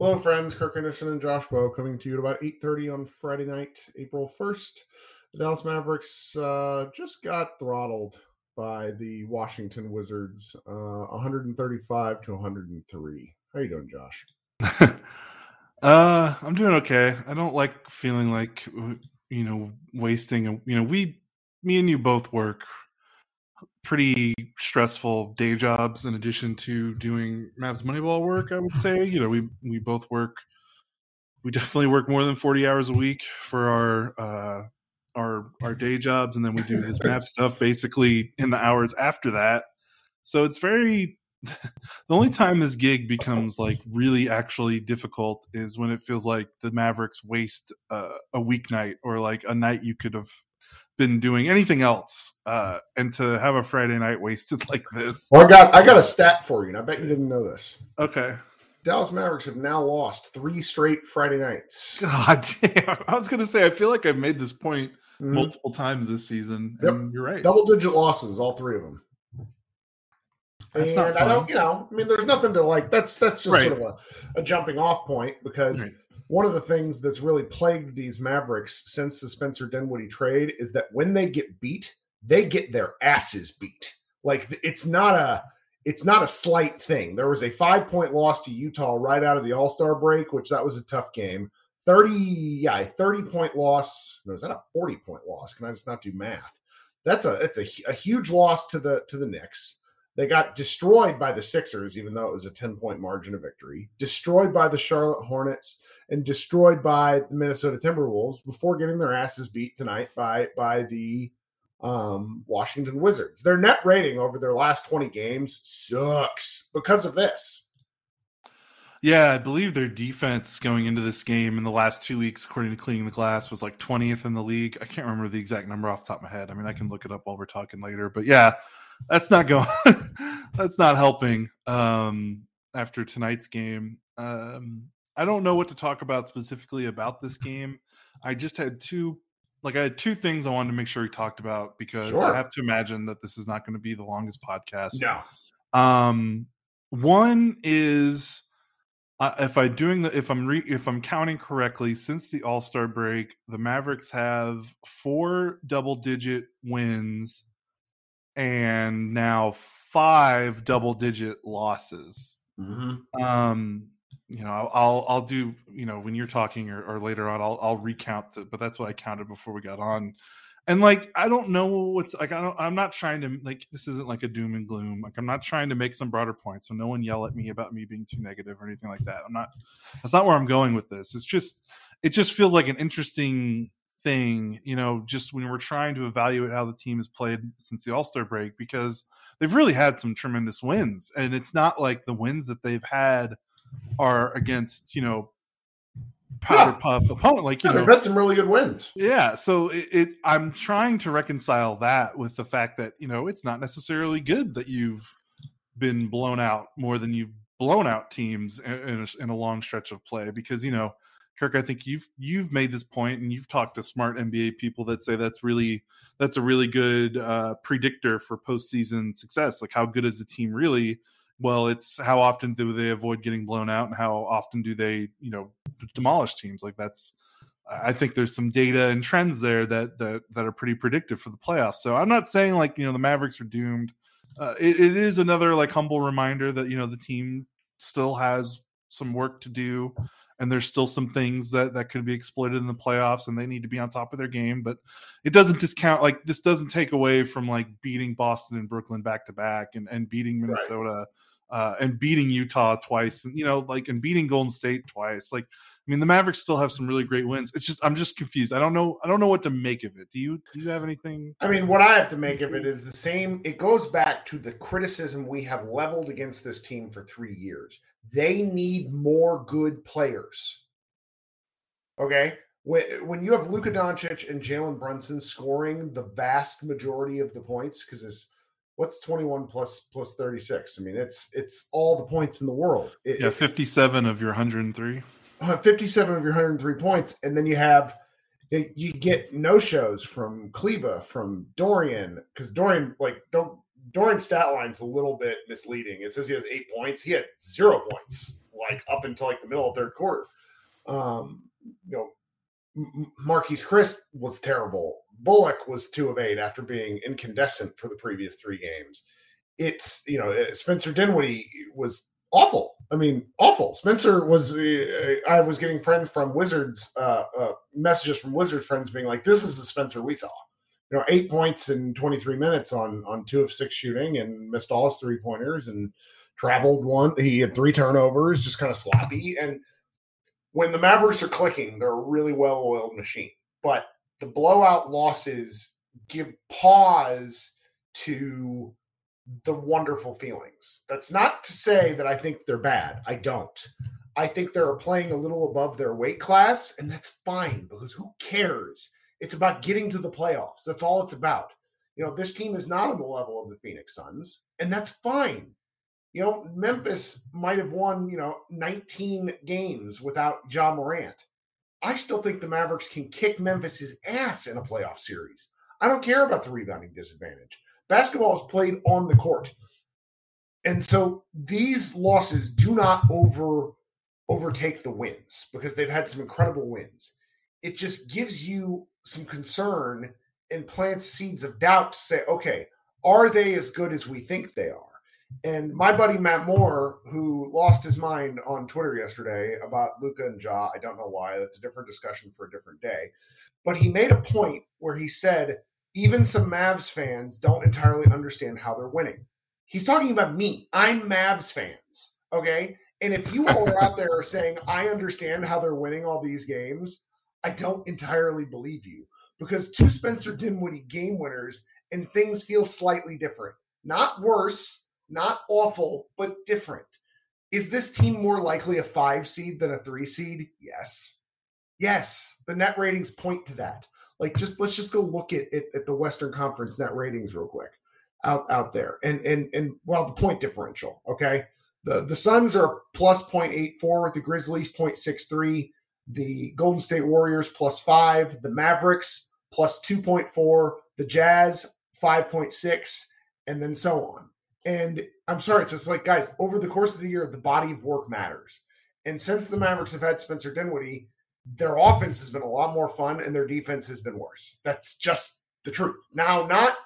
Hello, friends. Kirk Henderson and Josh Bowe coming to you at about 8.30 on Friday night, April 1st. The Dallas Mavericks uh, just got throttled by the Washington Wizards, uh, 135 to 103. How you doing, Josh? uh, I'm doing okay. I don't like feeling like, you know, wasting, you know, we, me and you both work pretty stressful day jobs in addition to doing Mavs Moneyball work. I would say, you know, we we both work. We definitely work more than forty hours a week for our uh, our our day jobs, and then we do this Mavs stuff basically in the hours after that. So it's very. the only time this gig becomes like really actually difficult is when it feels like the Mavericks waste uh, a weeknight or like a night you could have been doing anything else uh, and to have a friday night wasted like this. Well i got i got a stat for you and i bet you didn't know this. Okay. Dallas mavericks have now lost three straight friday nights. God damn. I was gonna say i feel like i've made this point mm-hmm. multiple times this season yep. you're right. Double digit losses all three of them. That's and I don't, you know, I mean, there's nothing to like. That's that's just right. sort of a, a jumping off point because right one of the things that's really plagued these Mavericks since the Spencer Dinwiddie trade is that when they get beat, they get their asses beat. Like it's not a it's not a slight thing. There was a five point loss to Utah right out of the All Star break, which that was a tough game. Thirty, yeah, thirty point loss. No, is that a forty point loss? Can I just not do math? That's a it's a, a huge loss to the to the Knicks. They got destroyed by the Sixers, even though it was a 10 point margin of victory, destroyed by the Charlotte Hornets, and destroyed by the Minnesota Timberwolves before getting their asses beat tonight by, by the um, Washington Wizards. Their net rating over their last 20 games sucks because of this. Yeah, I believe their defense going into this game in the last two weeks, according to Cleaning the Glass, was like 20th in the league. I can't remember the exact number off the top of my head. I mean, I can look it up while we're talking later. But yeah, that's not going that's not helping um after tonight's game um i don't know what to talk about specifically about this game i just had two like i had two things i wanted to make sure we talked about because sure. i have to imagine that this is not going to be the longest podcast no um one is uh, if i doing the if i'm re, if i'm counting correctly since the all-star break the mavericks have four double digit wins and now five double digit losses. Mm-hmm. Um, you know, I'll I'll do you know when you're talking or, or later on, I'll I'll recount it, but that's what I counted before we got on. And like I don't know what's like I don't I'm not trying to like this isn't like a doom and gloom. Like I'm not trying to make some broader point. So no one yell at me about me being too negative or anything like that. I'm not that's not where I'm going with this. It's just it just feels like an interesting thing, you know, just when we're trying to evaluate how the team has played since the All Star break, because they've really had some tremendous wins. And it's not like the wins that they've had are against, you know, powder yeah. puff opponent. Like, you yeah, know, they've had some really good wins. Yeah. So it, it, I'm trying to reconcile that with the fact that, you know, it's not necessarily good that you've been blown out more than you've blown out teams in, in, a, in a long stretch of play because, you know, Kirk, I think you've you've made this point, and you've talked to smart NBA people that say that's really that's a really good uh, predictor for postseason success. Like, how good is the team really? Well, it's how often do they avoid getting blown out, and how often do they, you know, demolish teams? Like that's. I think there's some data and trends there that that that are pretty predictive for the playoffs. So I'm not saying like you know the Mavericks are doomed. Uh, it, it is another like humble reminder that you know the team still has some work to do and there's still some things that that could be exploited in the playoffs and they need to be on top of their game but it doesn't discount like this doesn't take away from like beating boston and brooklyn back to back and and beating minnesota right. Uh and beating utah twice and you know like and beating golden state twice like i mean the mavericks still have some really great wins. It's just i'm just confused. I don't know i don't know what to make of it. Do you do you have anything? I mean what i have to make of it is the same it goes back to the criticism we have leveled against this team for three years. They need more good players. Okay. When you have Luka Doncic and Jalen Brunson scoring the vast majority of the points, because it's what's 21 plus plus 36? I mean, it's it's all the points in the world. It, yeah, 57 of your 103. Uh, 57 of your 103 points. And then you have you get no shows from Kleber, from Dorian, because Dorian, like, don't Dorian's stat line's a little bit misleading. It says he has eight points. He had zero points, like up until like the middle of third quarter. Um, you know, Marquese Chriss was terrible. Bullock was two of eight after being incandescent for the previous three games. It's you know uh, Spencer Dinwiddie was awful. I mean, awful. Spencer was. Uh, I was getting friends from Wizards uh, uh, messages from Wizards friends being like, "This is the Spencer we saw." You know, eight points in 23 minutes on on two of six shooting and missed all his three pointers and traveled one. He had three turnovers, just kind of sloppy and when the Mavericks are clicking, they're a really well oiled machine. But the blowout losses give pause to the wonderful feelings. That's not to say that I think they're bad. I don't. I think they're playing a little above their weight class, and that's fine because who cares? It's about getting to the playoffs. That's all it's about. You know, this team is not on the level of the Phoenix Suns, and that's fine you know, Memphis might have won, you know, 19 games without Ja Morant. I still think the Mavericks can kick Memphis's ass in a playoff series. I don't care about the rebounding disadvantage. Basketball is played on the court. And so these losses do not over overtake the wins because they've had some incredible wins. It just gives you some concern and plants seeds of doubt to say, okay, are they as good as we think they are? And my buddy Matt Moore, who lost his mind on Twitter yesterday about Luka and Ja, I don't know why. That's a different discussion for a different day. But he made a point where he said even some Mavs fans don't entirely understand how they're winning. He's talking about me. I'm Mavs fans. Okay. And if you are out there saying, I understand how they're winning all these games, I don't entirely believe you because two Spencer Dinwiddie game winners and things feel slightly different. Not worse, not awful, but different. Is this team more likely a five seed than a three seed? Yes. Yes. The net ratings point to that. Like just let's just go look at, at, at the Western Conference net ratings real quick out out there. And and and well the point differential, okay? The the Suns are plus 0.84, the Grizzlies 0.63, the Golden State Warriors plus 5, the Mavericks plus 2.4, the Jazz 5.6 and then so on. And I'm sorry, it's just like, guys, over the course of the year, the body of work matters. And since the Mavericks have had Spencer Dinwiddie, their offense has been a lot more fun and their defense has been worse. That's just the truth. Now, not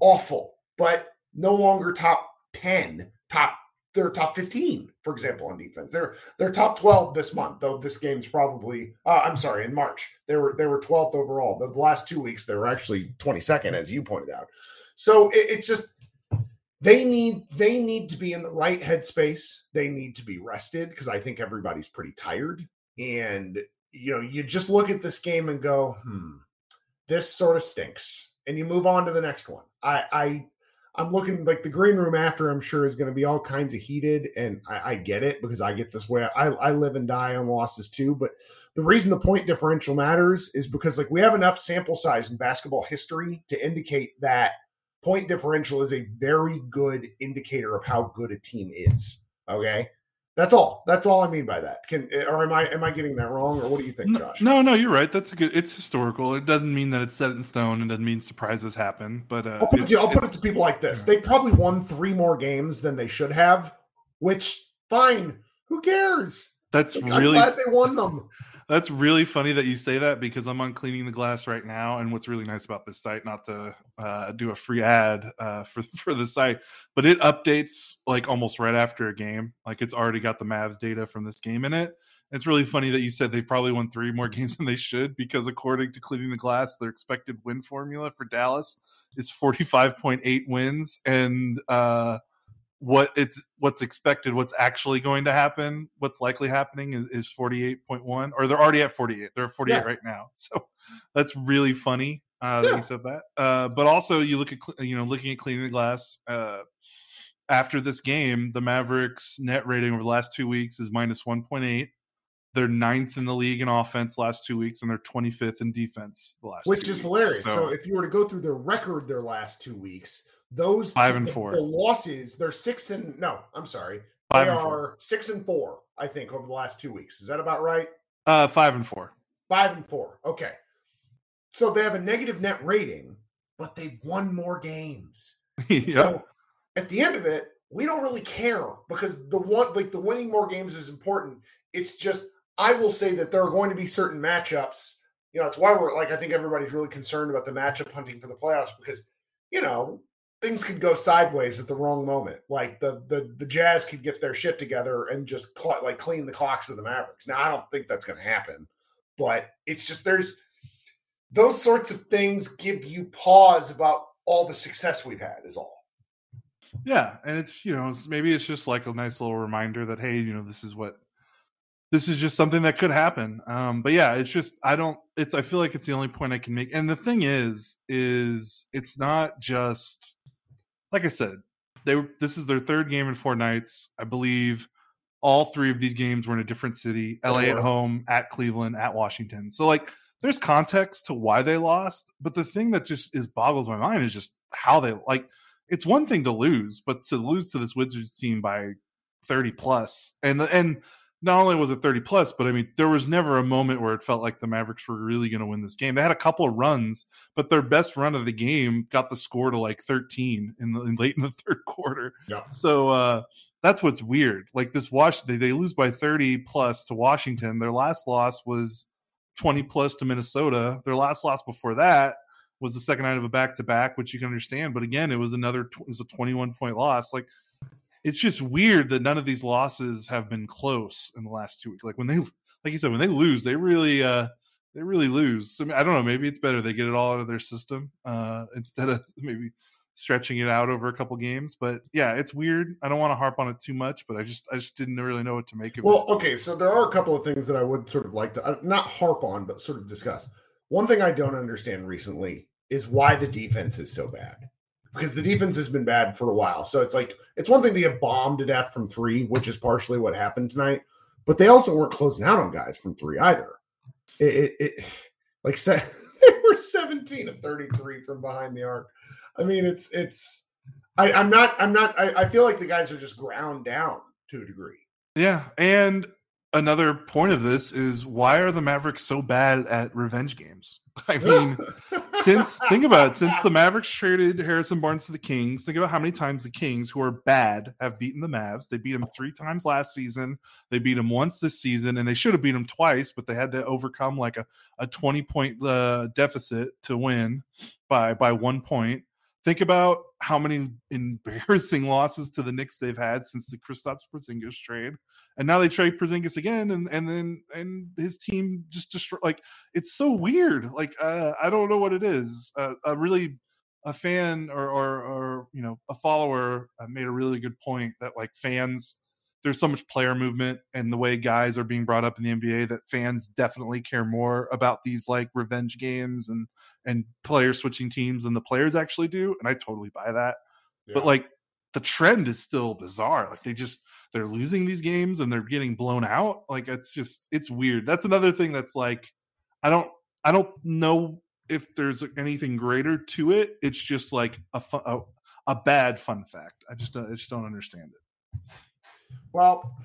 awful, but no longer top 10, top they're top 15, for example, on defense. They're they're top 12 this month, though this game's probably uh, I'm sorry, in March. They were they were 12th overall. The, last two weeks they were actually 22nd, as you pointed out. So it, it's just they need they need to be in the right headspace. They need to be rested because I think everybody's pretty tired. And you know, you just look at this game and go, hmm, this sort of stinks. And you move on to the next one. I I I'm looking like the green room after I'm sure is going to be all kinds of heated, and I, I, get it because I get this way. I, I live and die on losses too. But the reason the point differential matters is because like we have enough sample size in basketball history to indicate that point differential is a very good indicator of how good a team is. Okay. That's all. That's all I mean by that. Can or am I am I getting that wrong, or what do you think, Josh? No, no, you're right. That's a good. It's historical. It doesn't mean that it's set in stone. And it doesn't mean surprises happen. But uh, I'll, put it, I'll put it to people like this: yeah. they probably won three more games than they should have. Which fine, who cares? That's like, really I'm glad they won them. That's really funny that you say that because I'm on cleaning the glass right now. And what's really nice about this site, not to uh, do a free ad uh, for for the site, but it updates like almost right after a game. Like it's already got the Mavs data from this game in it. It's really funny that you said they've probably won three more games than they should because according to cleaning the glass, their expected win formula for Dallas is 45.8 wins and uh what it's what's expected, what's actually going to happen, what's likely happening is, is 48.1, or they're already at 48. They're at 48 yeah. right now. So that's really funny uh, yeah. that you said that. Uh, but also, you look at you know looking at cleaning the glass uh, after this game, the Mavericks net rating over the last two weeks is minus 1.8. They're ninth in the league in offense last two weeks, and they're 25th in defense the last. Which is weeks. hilarious. So, so if you were to go through their record their last two weeks, those five and four. The losses, they're six and no, I'm sorry. Five they are four. six and four, I think, over the last two weeks. Is that about right? Uh five and four. Five and four. Okay. So they have a negative net rating, but they've won more games. yeah. So at the end of it, we don't really care because the one like the winning more games is important. It's just I will say that there are going to be certain matchups. You know, it's why we're like I think everybody's really concerned about the matchup hunting for the playoffs because you know things could go sideways at the wrong moment. Like the the the Jazz could get their shit together and just cl- like clean the clocks of the Mavericks. Now I don't think that's going to happen, but it's just there's those sorts of things give you pause about all the success we've had. Is all. Yeah, and it's you know maybe it's just like a nice little reminder that hey, you know this is what this is just something that could happen. Um, but yeah, it's just I don't. It's I feel like it's the only point I can make. And the thing is, is it's not just like I said. They this is their third game in four nights, I believe. All three of these games were in a different city: oh, LA at home, at Cleveland, at Washington. So like, there's context to why they lost. But the thing that just is boggles my mind is just how they like it's one thing to lose, but to lose to this Wizards team by 30 plus, and and not only was it 30 plus, but I mean, there was never a moment where it felt like the Mavericks were really going to win this game. They had a couple of runs, but their best run of the game got the score to like 13 in the in late in the third quarter. Yeah. So uh, that's what's weird. Like this Wash, they, they lose by 30 plus to Washington. Their last loss was 20 plus to Minnesota. Their last loss before that was the second night of a back to back, which you can understand. But again, it was another it was a 21 point loss. Like it's just weird that none of these losses have been close in the last two weeks. Like when they, like you said, when they lose, they really, uh, they really lose. So, I don't know. Maybe it's better they get it all out of their system uh, instead of maybe stretching it out over a couple games. But yeah, it's weird. I don't want to harp on it too much, but I just, I just didn't really know what to make of it. Well, okay. So there are a couple of things that I would sort of like to uh, not harp on, but sort of discuss. One thing I don't understand recently is why the defense is so bad because the defense has been bad for a while. So it's like it's one thing to get bombed to death from three, which is partially what happened tonight, but they also weren't closing out on guys from three either. It, it, it like they were 17 of 33 from behind the arc. I mean, it's it's I, I'm not I'm not I, I feel like the guys are just ground down to a degree. Yeah, and another point of this is why are the Mavericks so bad at revenge games? I mean, since think about it, since the Mavericks traded Harrison Barnes to the Kings, think about how many times the Kings, who are bad, have beaten the Mavs. They beat them three times last season. They beat them once this season, and they should have beat them twice, but they had to overcome like a, a 20 point uh, deficit to win by by one point. Think about how many embarrassing losses to the Knicks they've had since the Kristaps Porzingis trade and now they trade Porzingis again, and and then and his team just destroy. Like it's so weird. Like uh, I don't know what it is. Uh, a really a fan or, or or you know a follower uh, made a really good point that like fans there's so much player movement and the way guys are being brought up in the NBA that fans definitely care more about these like revenge games and and players switching teams than the players actually do and I totally buy that. Yeah. But like the trend is still bizarre. Like they just they're losing these games and they're getting blown out. Like it's just it's weird. That's another thing that's like I don't I don't know if there's anything greater to it. It's just like a fun, a, a bad fun fact. I just I just don't understand it. Well,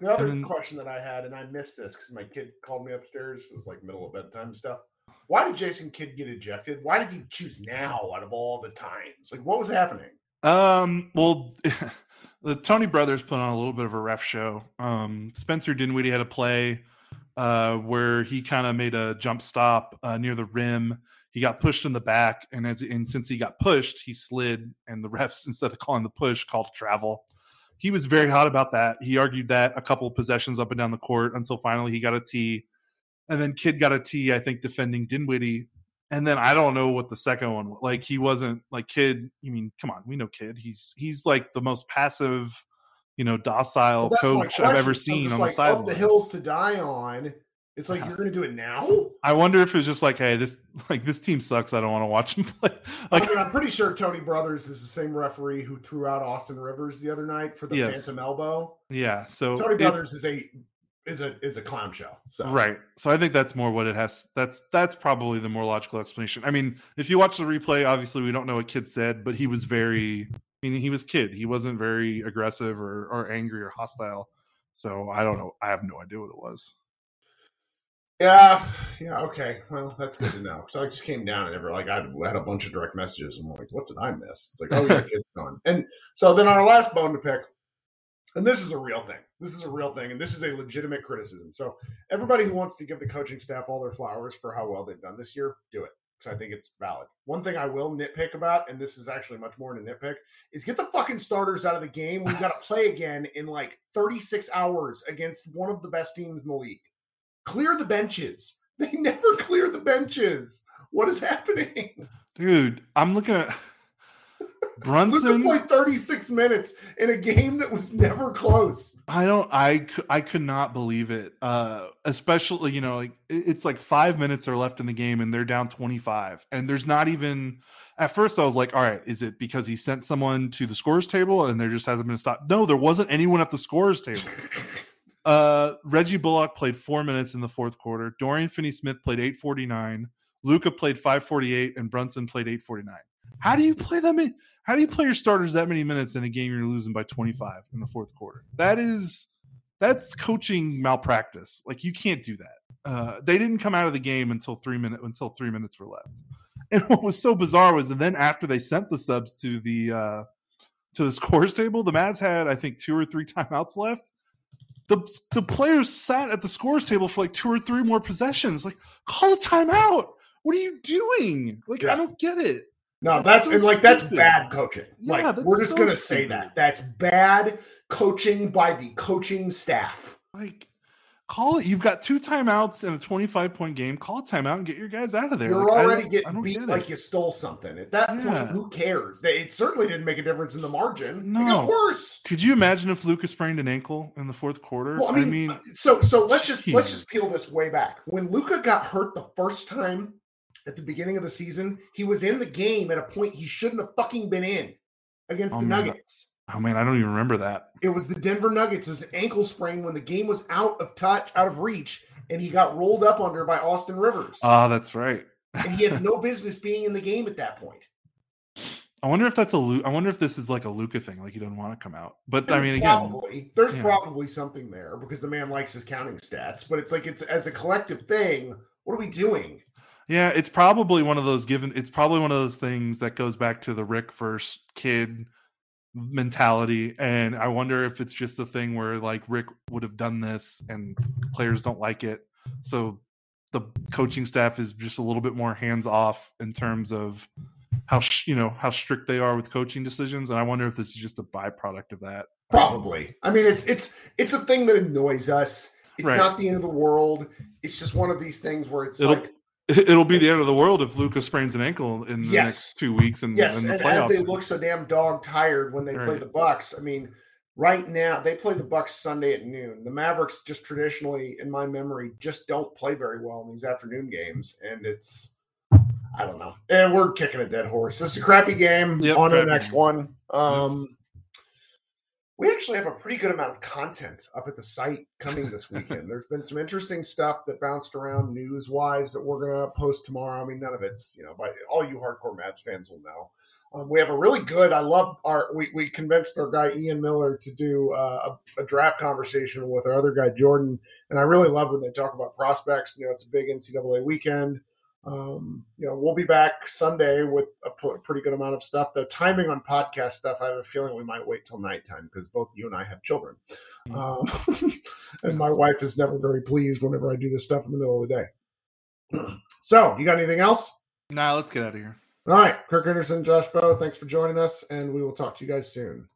the other then, question that I had, and I missed this because my kid called me upstairs. It's like middle of bedtime stuff. Why did Jason Kidd get ejected? Why did you choose now out of all the times? Like, what was happening? Um. Well, the Tony Brothers put on a little bit of a ref show. Um, Spencer Dinwiddie had a play uh, where he kind of made a jump stop uh, near the rim. He got pushed in the back, and as and since he got pushed, he slid, and the refs instead of calling the push called travel. He was very hot about that. He argued that a couple of possessions up and down the court until finally he got a T, and then Kidd got a T. I think defending Dinwiddie and then I don't know what the second one like. He wasn't like Kidd. You mean, come on, we know Kidd. He's he's like the most passive, you know, docile well, coach I've ever seen on like, the sideline. the hills to die on. It's like you're going to do it now. I wonder if it's just like, hey, this like this team sucks. I don't want to watch them play. Like, I mean, I'm pretty sure Tony Brothers is the same referee who threw out Austin Rivers the other night for the yes. phantom elbow. Yeah, so Tony Brothers is a is a is a clown show. So right. So I think that's more what it has. That's that's probably the more logical explanation. I mean, if you watch the replay, obviously we don't know what Kidd said, but he was very. I mean, he was Kidd. He wasn't very aggressive or or angry or hostile. So I don't know. I have no idea what it was. Yeah, yeah, okay. Well, that's good to know. So I just came down and ever like I had a bunch of direct messages. I'm like, what did I miss? It's like, oh yeah, Kidd's gone. And so then our last bone to pick, and this is a real thing. This is a real thing, and this is a legitimate criticism. So everybody who wants to give the coaching staff all their flowers for how well they've done this year, do it because I think it's valid. One thing I will nitpick about, and this is actually much more than a nitpick, is get the fucking starters out of the game. We've got to play again in like 36 hours against one of the best teams in the league. Clear the benches. They never clear the benches. What is happening? Dude, I'm looking at Brunson played 36 minutes in a game that was never close. I don't I I could not believe it. Uh especially, you know, like it's like 5 minutes are left in the game and they're down 25 and there's not even at first I was like, all right, is it because he sent someone to the scores table and there just hasn't been a stop? No, there wasn't anyone at the scores table. Uh, Reggie Bullock played four minutes in the fourth quarter. Dorian Finney Smith played 849. Luka played 548 and Brunson played 849. How do you play them in? How do you play your starters that many minutes in a game you're losing by 25 in the fourth quarter? That is that's coaching malpractice. Like you can't do that. Uh, they didn't come out of the game until three minutes until three minutes were left. And what was so bizarre was that then after they sent the subs to the uh, to the scores table, the Mavs had I think two or three timeouts left, the the players sat at the scores table for like two or three more possessions. Like, call a timeout. What are you doing? Like, yeah. I don't get it. No, that's, that's so and like stupid. that's bad coaching. Yeah, like we're just so gonna stupid. say that. That's bad coaching by the coaching staff. Like call it. You've got two timeouts in a 25 point game. Call a timeout and get your guys out of there. You're like, already getting beat get like you stole something. At that yeah. point, who cares? It certainly didn't make a difference in the margin. No, it got worse. Could you imagine if Lucas sprained an ankle in the fourth quarter? Well, I mean, I mean uh, so so let's just geez. let's just peel this way back. When Luka got hurt the first time at the beginning of the season, he was in the game at a point he shouldn't have fucking been in against oh, the Nuggets. Oh man, I don't even remember that. It was the Denver Nuggets. It was an ankle sprain when the game was out of touch, out of reach, and he got rolled up under by Austin Rivers. Ah, uh, that's right. and he had no business being in the game at that point. I wonder if that's a I wonder if this is like a Luka thing, like he doesn't want to come out. But I mean, again, probably there's yeah. probably something there because the man likes his counting stats. But it's like it's as a collective thing. What are we doing? Yeah, it's probably one of those given. It's probably one of those things that goes back to the Rick first Kidd mentality and i wonder if it's just a thing where like rick would have done this and players don't like it so the coaching staff is just a little bit more hands off in terms of how you know how strict they are with coaching decisions and i wonder if this is just a byproduct of that probably i mean it's it's it's a thing that annoys us it's right. not the end of the world it's just one of these things where it's It'll, like It'll be the end of the world if Lucas sprains an ankle in the yes. next two weeks. And yes, and, as they look so damn dog tired when they right. play the Bucks, I mean, right now they play the Bucks Sunday at noon. The Mavericks just traditionally, in my memory, just don't play very well in these afternoon games, and it's I don't know. And we're kicking a dead horse. This is a crappy game. Yep, on to the next one. Um, we actually have a pretty good amount of content up at the site coming this weekend. There's been some interesting stuff that bounced around news wise that we're going to post tomorrow. I mean, none of it's, you know, by all you hardcore Mavs fans will know. Um, we have a really good, I love our, we, we convinced our guy Ian Miller to do uh, a, a, draft conversation with our other guy Jordan. And I really love when they talk about prospects. You know, it's a big NCAA weekend. Um, you know, we'll be back Sunday with a pretty good amount of stuff. The timing on podcast stuff, I have a feeling we might wait till nighttime because both you and I have children. Mm-hmm. Um, and my wife is never very pleased whenever I do this stuff in the middle of the day. so, you got anything else? Nah, let's get out of here. All right. Kirk Henderson, Josh Bowe, thanks for joining us, and we will talk to you guys soon.